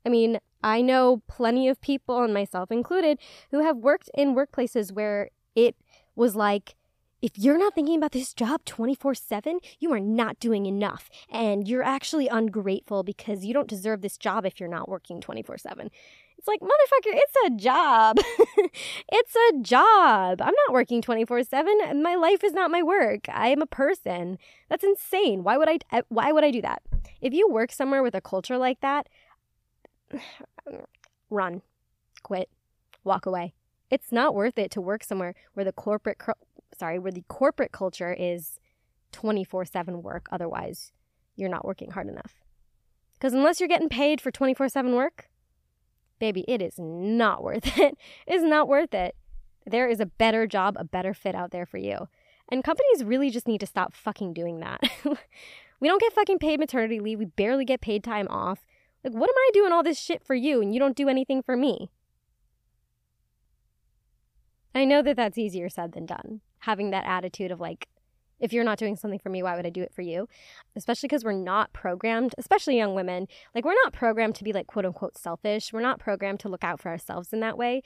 Speaker 1: I mean, I know plenty of people, and myself included, who have worked in workplaces where it was like, if you're not thinking about this job 24 7, you are not doing enough. And you're actually ungrateful because you don't deserve this job if you're not working 24 7. It's like, motherfucker, it's a job. it's a job. I'm not working 24 7. My life is not my work. I am a person. That's insane. Why would I, eh, why would I do that? If you work somewhere with a culture like that, run, quit, walk away. It's not worth it to work somewhere where the corporate, sorry, where the corporate culture is 24 7 work. Otherwise, you're not working hard enough. Because unless you're getting paid for 24 7 work, baby, it is not worth it. It's not worth it. There is a better job, a better fit out there for you. And companies really just need to stop fucking doing that. we don't get fucking paid maternity leave. We barely get paid time off. Like, what am I doing all this shit for you and you don't do anything for me? I know that that's easier said than done. Having that attitude of like, if you're not doing something for me, why would I do it for you? Especially because we're not programmed, especially young women, like we're not programmed to be like quote unquote selfish. We're not programmed to look out for ourselves in that way.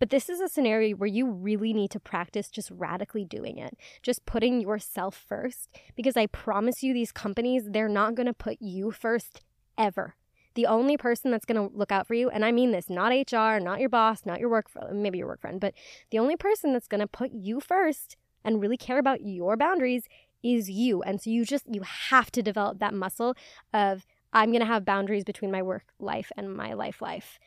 Speaker 1: But this is a scenario where you really need to practice just radically doing it, just putting yourself first. Because I promise you, these companies, they're not going to put you first ever. The only person that's going to look out for you, and I mean this, not HR, not your boss, not your work, maybe your work friend, but the only person that's going to put you first and really care about your boundaries is you. And so you just, you have to develop that muscle of, I'm going to have boundaries between my work life and my life life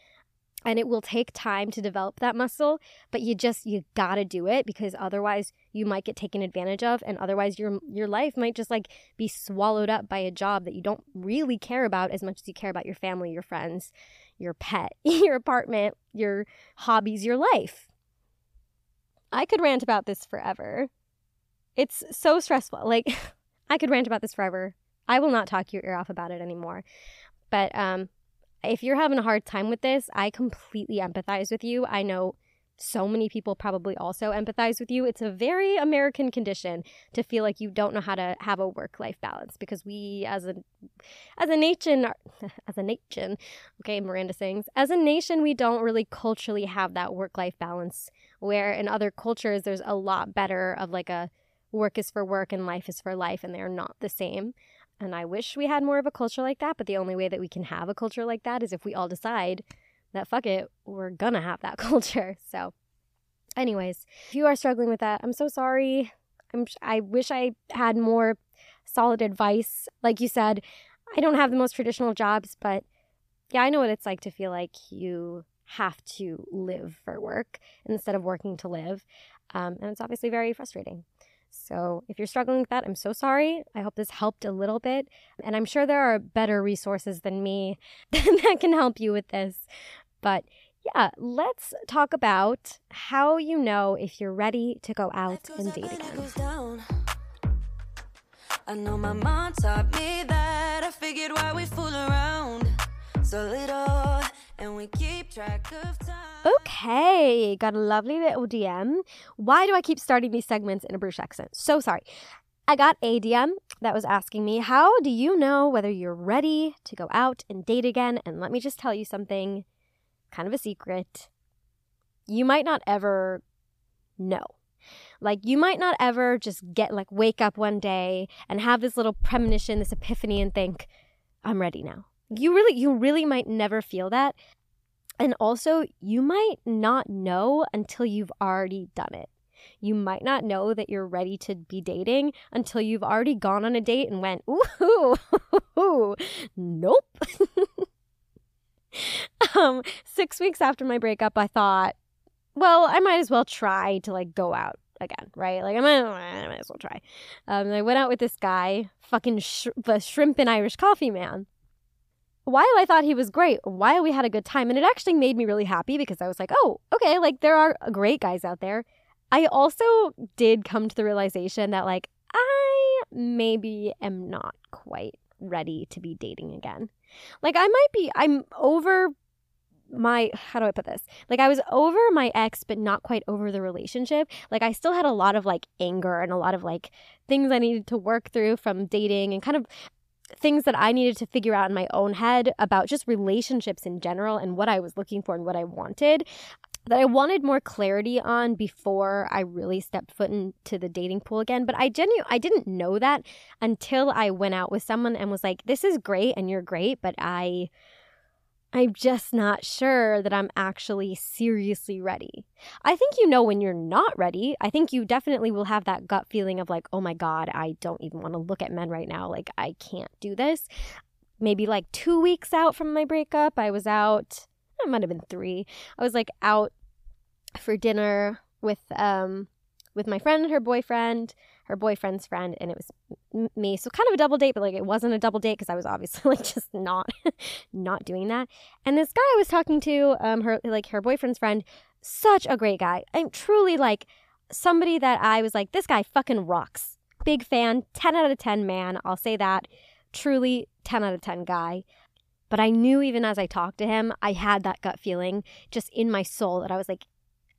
Speaker 1: and it will take time to develop that muscle but you just you got to do it because otherwise you might get taken advantage of and otherwise your your life might just like be swallowed up by a job that you don't really care about as much as you care about your family your friends your pet your apartment your hobbies your life. I could rant about this forever. It's so stressful. Like i could rant about this forever. I will not talk your ear off about it anymore. But um if you're having a hard time with this, I completely empathize with you. I know so many people probably also empathize with you. It's a very American condition to feel like you don't know how to have a work-life balance because we as a as a nation as a nation, okay, Miranda sings, as a nation we don't really culturally have that work-life balance where in other cultures there's a lot better of like a work is for work and life is for life and they're not the same. And I wish we had more of a culture like that, but the only way that we can have a culture like that is if we all decide that fuck it, we're gonna have that culture. So, anyways, if you are struggling with that, I'm so sorry. I'm I wish I had more solid advice. Like you said, I don't have the most traditional jobs, but yeah, I know what it's like to feel like you have to live for work instead of working to live. Um, and it's obviously very frustrating. So if you're struggling with that, I'm so sorry. I hope this helped a little bit. And I'm sure there are better resources than me that can help you with this. But yeah, let's talk about how you know if you're ready to go out and date again. I know my mom taught me that. I figured why we fool around Okay, got a lovely little DM. Why do I keep starting these segments in a British accent? So sorry. I got a DM that was asking me, How do you know whether you're ready to go out and date again? And let me just tell you something kind of a secret. You might not ever know. Like, you might not ever just get, like, wake up one day and have this little premonition, this epiphany, and think, I'm ready now. You really, you really might never feel that and also, you might not know until you've already done it. You might not know that you're ready to be dating until you've already gone on a date and went, ooh, ooh, nope. um, six weeks after my breakup, I thought, well, I might as well try to like go out again, right? Like I might, I might as well try. Um, I went out with this guy, fucking sh- the shrimp and Irish coffee man while I thought he was great, while we had a good time, and it actually made me really happy because I was like, oh, okay, like there are uh, great guys out there. I also did come to the realization that, like, I maybe am not quite ready to be dating again. Like, I might be, I'm over my how do I put this? Like I was over my ex but not quite over the relationship. Like I still had a lot of like anger and a lot of like things I needed to work through from dating and kind of things that I needed to figure out in my own head about just relationships in general and what I was looking for and what I wanted that I wanted more clarity on before I really stepped foot into the dating pool again. But I genu- I didn't know that until I went out with someone and was like, this is great and you're great, but I I'm just not sure that I'm actually seriously ready. I think you know when you're not ready. I think you definitely will have that gut feeling of like, oh my God, I don't even want to look at men right now. Like, I can't do this. Maybe like two weeks out from my breakup, I was out, it might have been three. I was like out for dinner with um with my friend and her boyfriend, her boyfriend's friend, and it was me. So kind of a double date, but like it wasn't a double date because I was obviously like just not, not doing that. And this guy I was talking to, um, her like her boyfriend's friend, such a great guy. I'm truly like somebody that I was like, this guy fucking rocks. Big fan, 10 out of 10 man. I'll say that. Truly 10 out of 10 guy. But I knew even as I talked to him, I had that gut feeling just in my soul that I was like,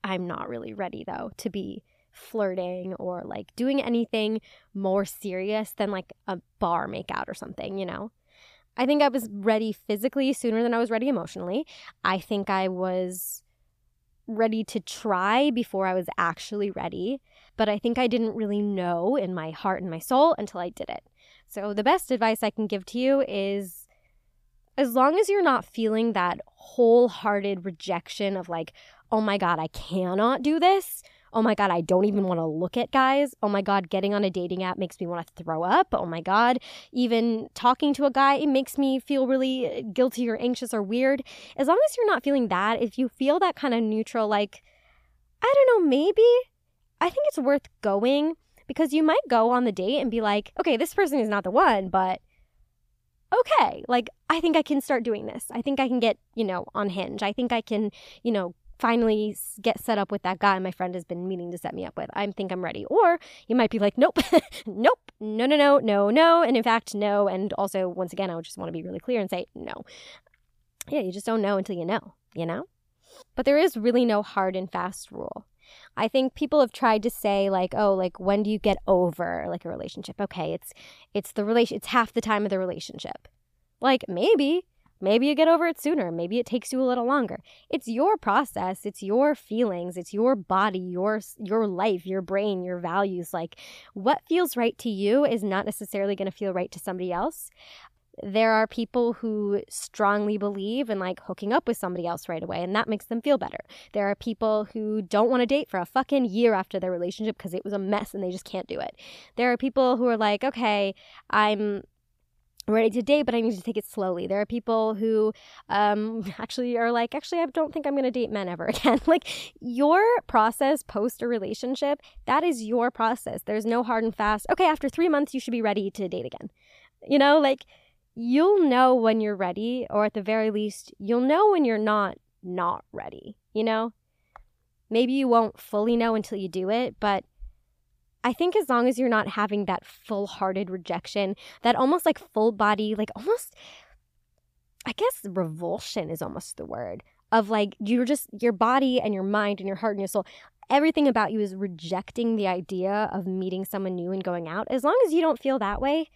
Speaker 1: I'm not really ready though to be flirting or like doing anything more serious than like a bar makeout or something, you know? I think I was ready physically sooner than I was ready emotionally. I think I was ready to try before I was actually ready, but I think I didn't really know in my heart and my soul until I did it. So, the best advice I can give to you is as long as you're not feeling that wholehearted rejection of like, oh my God, I cannot do this. Oh my God, I don't even want to look at guys. Oh my God, getting on a dating app makes me want to throw up. Oh my God, even talking to a guy, it makes me feel really uh, guilty or anxious or weird. As long as you're not feeling that, if you feel that kind of neutral, like, I don't know, maybe, I think it's worth going because you might go on the date and be like, okay, this person is not the one, but okay, like I think I can start doing this. I think I can get, you know, on Hinge. I think I can, you know, finally get set up with that guy my friend has been meaning to set me up with. I think I'm ready. Or you might be like, nope, nope, no, no, no, no, no. And in fact, no. And also, once again, I would just want to be really clear and say no. Yeah, you just don't know until you know, you know? But there is really no hard and fast rule. I think people have tried to say like, oh, like when do you get over like a relationship? Okay, it's it's the relation it's half the time of the relationship. Like maybe, maybe you get over it sooner, maybe it takes you a little longer. It's your process, it's your feelings, it's your body, your your life, your brain, your values. Like what feels right to you is not necessarily going to feel right to somebody else there are people who strongly believe in like hooking up with somebody else right away and that makes them feel better. There are people who don't want to date for a fucking year after their relationship because it was a mess and they just can't do it. There are people who are like, okay, I'm ready to date, but I need to take it slowly. There are people who um, actually are like, actually, I don't think I'm going to date men ever again. like your process post a relationship, that is your process. There's no hard and fast, okay, after three months, you should be ready to date again. You know, like you'll know when you're ready, or at the very least, you'll know when you're not not ready, you know? Maybe you won't fully know until you do it, but I think as long as you're not having that full hearted rejection, that almost like full body, like almost, I guess revulsion is almost the word of like you're just, your body and your mind and your heart and your soul, everything about you is rejecting the idea of meeting someone new and going out. As long as you don't feel that way,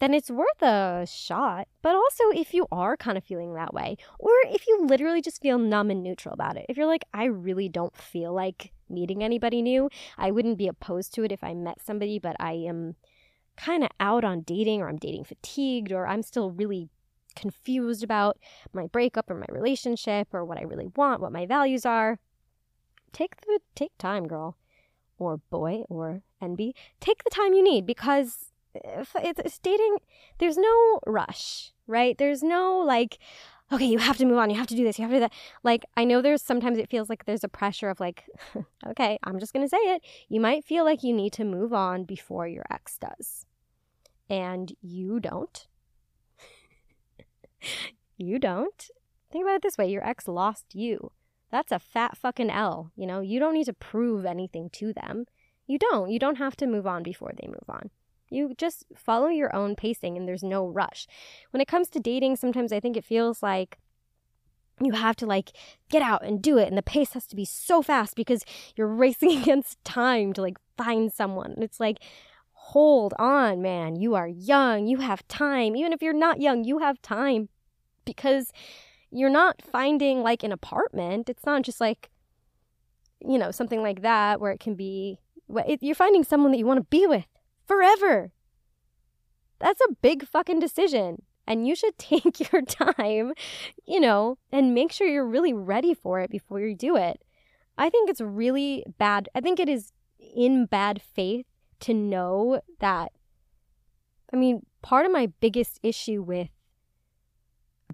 Speaker 1: then it's worth a shot. But also, if you are kind of feeling that way, or if you literally just feel numb and neutral about it, if you're like, I really don't feel like meeting anybody new, I wouldn't be opposed to it if I met somebody, but I am kind of out on dating, or I'm dating fatigued, or I'm still really confused about my breakup or my relationship or what I really want, what my values are. Take the take time, girl or boy or NB. Take the time you need because if it's dating there's no rush right there's no like okay you have to move on you have to do this you have to do that. Like i know there's sometimes it feels like there's a pressure of like okay i'm just going to say it. You might feel like you need to move on before your ex does. And you don't. You don't. Think about it this way your ex lost you. That's a fat fucking l you know? You don't need to prove anything to them. You don't. You don't have to move on before they move on you just follow your own pacing and there's no rush. When it comes to dating, sometimes I think it feels like you have to like get out and do it and the pace has to be so fast because you're racing against time to like find someone. It's like hold on, man. You are young. You have time. Even if you're not young, you have time because you're not finding like an apartment. It's not just like you know, something like that where it can be you're finding someone that you want to be with forever. That's a big fucking decision. And you should take your time, you know, and make sure you're really ready for it before you do it. I think it's really bad. I think it is in bad faith to know that. I mean, part of my biggest issue with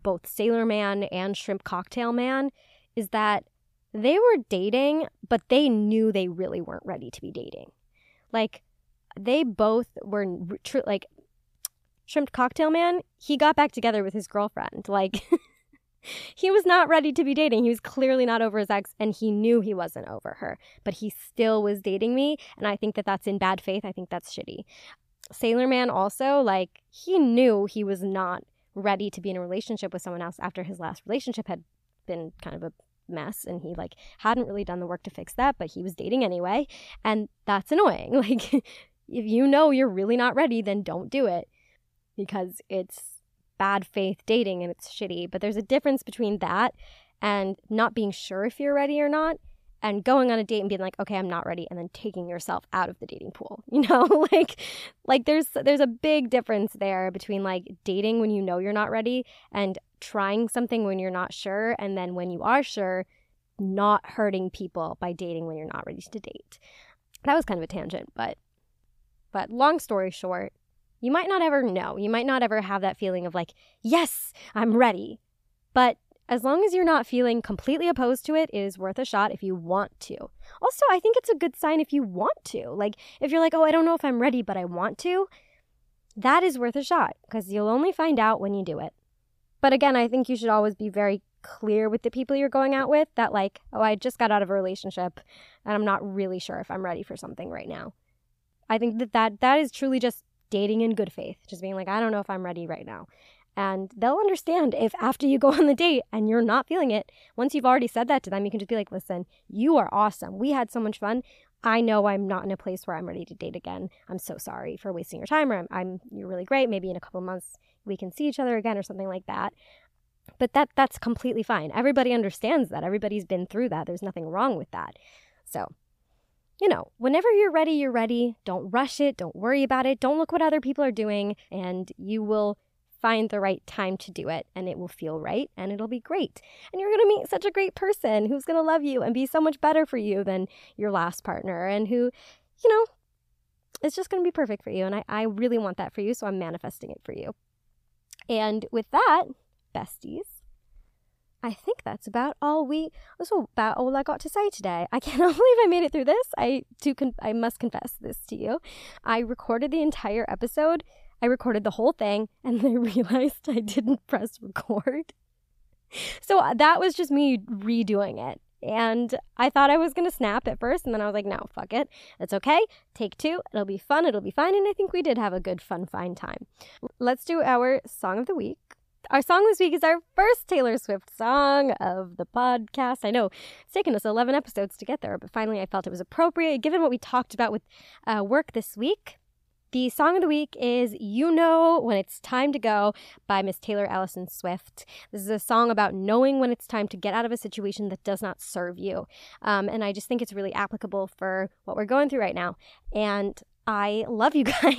Speaker 1: both Sailor Man and Shrimp Cocktail Man is that they were dating, but they knew they really weren't ready to be dating. Like, they both were true, like, Shrimp Cocktail Man, he got back together with his girlfriend. Like, he was not ready to be dating. He was clearly not over his ex, and he knew he wasn't over her, but he still was dating me. And I think that that's in bad faith. I think that's shitty. Sailor Man also, like, he knew he was not ready to be in a relationship with someone else after his last relationship had been kind of a mess and he like hadn't really done the work to fix that but he was dating anyway and that's annoying like if you know you're really not ready then don't do it because it's bad faith dating and it's shitty. But there's a difference between that and not being sure if you're ready or not and going on a date and being like okay i'm not ready and then taking yourself out of the dating pool you know? Like like there's there's a big difference there between like dating when you know you're not ready and trying something when you're not sure and then when you are sure not hurting people by dating when you're not ready to date. That was kind of a tangent but but long story short you might not ever know you might not ever have that feeling of like yes i'm ready but as long as you're not feeling completely opposed to it, it is worth a shot if you want to. Also, I think it's a good sign if you want to. Like, if you're like, oh, I don't know if I'm ready, but I want to, that is worth a shot because you'll only find out when you do it. But again, I think you should always be very clear with the people you're going out with that, like, oh, I just got out of a relationship and I'm not really sure if I'm ready for something right now. I think that that, that is truly just dating in good faith, just being like, I don't know if I'm ready right now. And they'll understand if after you go on the date and you're not feeling it, once you've already said that to them, you can just be like, listen, you are awesome. We had so much fun. I know I'm not in a place where I'm ready to date again. I'm so sorry for wasting your time, or I'm, I'm you're really great. Maybe in a couple months we can see each other again, or something like that. But that that's completely fine. Everybody understands that. Everybody's been through that. There's nothing wrong with that. So, you know, whenever you're ready, you're ready. Don't rush it. Don't worry about it. Don't look what other people are doing, and you will find the right time to do it and it will feel right and it'll be great. And you're going to meet such a great person who's going to love you and be so much better for you than your last partner and who, you know, is just going to be perfect for you. And I, I really want that for you. So I'm manifesting it for you. And with that, besties, I think that's about all we that's about all I got to say today. I cannot believe I made it through this. I do con- I must confess this to you. I recorded the entire episode I recorded the whole thing and then I realized I didn't press record. So uh, that was just me redoing it. And I thought I was going to snap at first, and then I was like, no, fuck it. It's okay. Take two. It'll be fun. It'll be fine. And I think we did have a good, fun, fine time. Let's do our song of the week. Our song this week is our first Taylor Swift song of the podcast. I know it's taken us 11 episodes to get there, but finally I felt it was appropriate given what we talked about with uh, work this week. The song of the week is You Know When It's Time to Go by Miss Taylor Allison Swift. This is a song about knowing when it's time to get out of a situation that does not serve you. Um, and I just think it's really applicable for what we're going through right now. And I love you guys.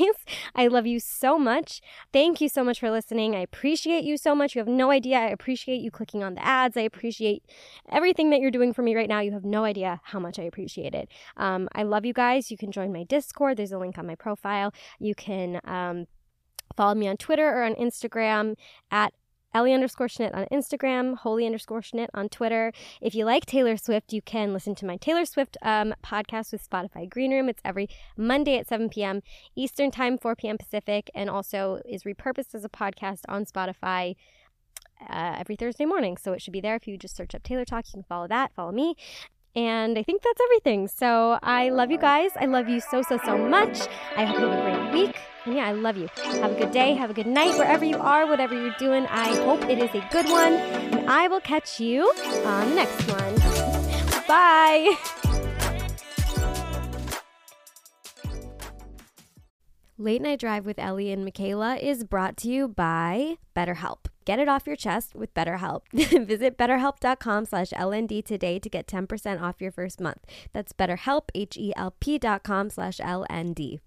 Speaker 1: I love you so much. Thank you so much for listening. I appreciate you so much. You have no idea. I appreciate you clicking on the ads. I appreciate everything that you're doing for me right now. You have no idea how much I appreciate it. Um, I love you guys. You can join my Discord. There's a link on my profile. You can um, follow me on Twitter or on Instagram at Ellie underscore Schnitt on Instagram, Holy underscore Schnitt on Twitter. If you like Taylor Swift, you can listen to my Taylor Swift um, podcast with Spotify Green Room. It's every Monday at 7 p.m. Eastern Time, 4 p.m. Pacific, and also is repurposed as a podcast on Spotify. Uh, every Thursday morning. So it should be there. If you just search up Taylor Talk, you can follow that, follow me. And I think that's everything. So I love you guys. I love you so, so, so much. I hope you have a great week. And yeah, I love you. Have a good day. Have a good night wherever you are, whatever you're doing. I hope it is a good one. And I will catch you on the next one. Bye. Late Night Drive with Ellie and Michaela is brought to you by BetterHelp. Get it off your chest with BetterHelp. Visit betterhelp.com slash LND today to get 10% off your first month. That's betterhelp, H-E-L-P dot com slash LND.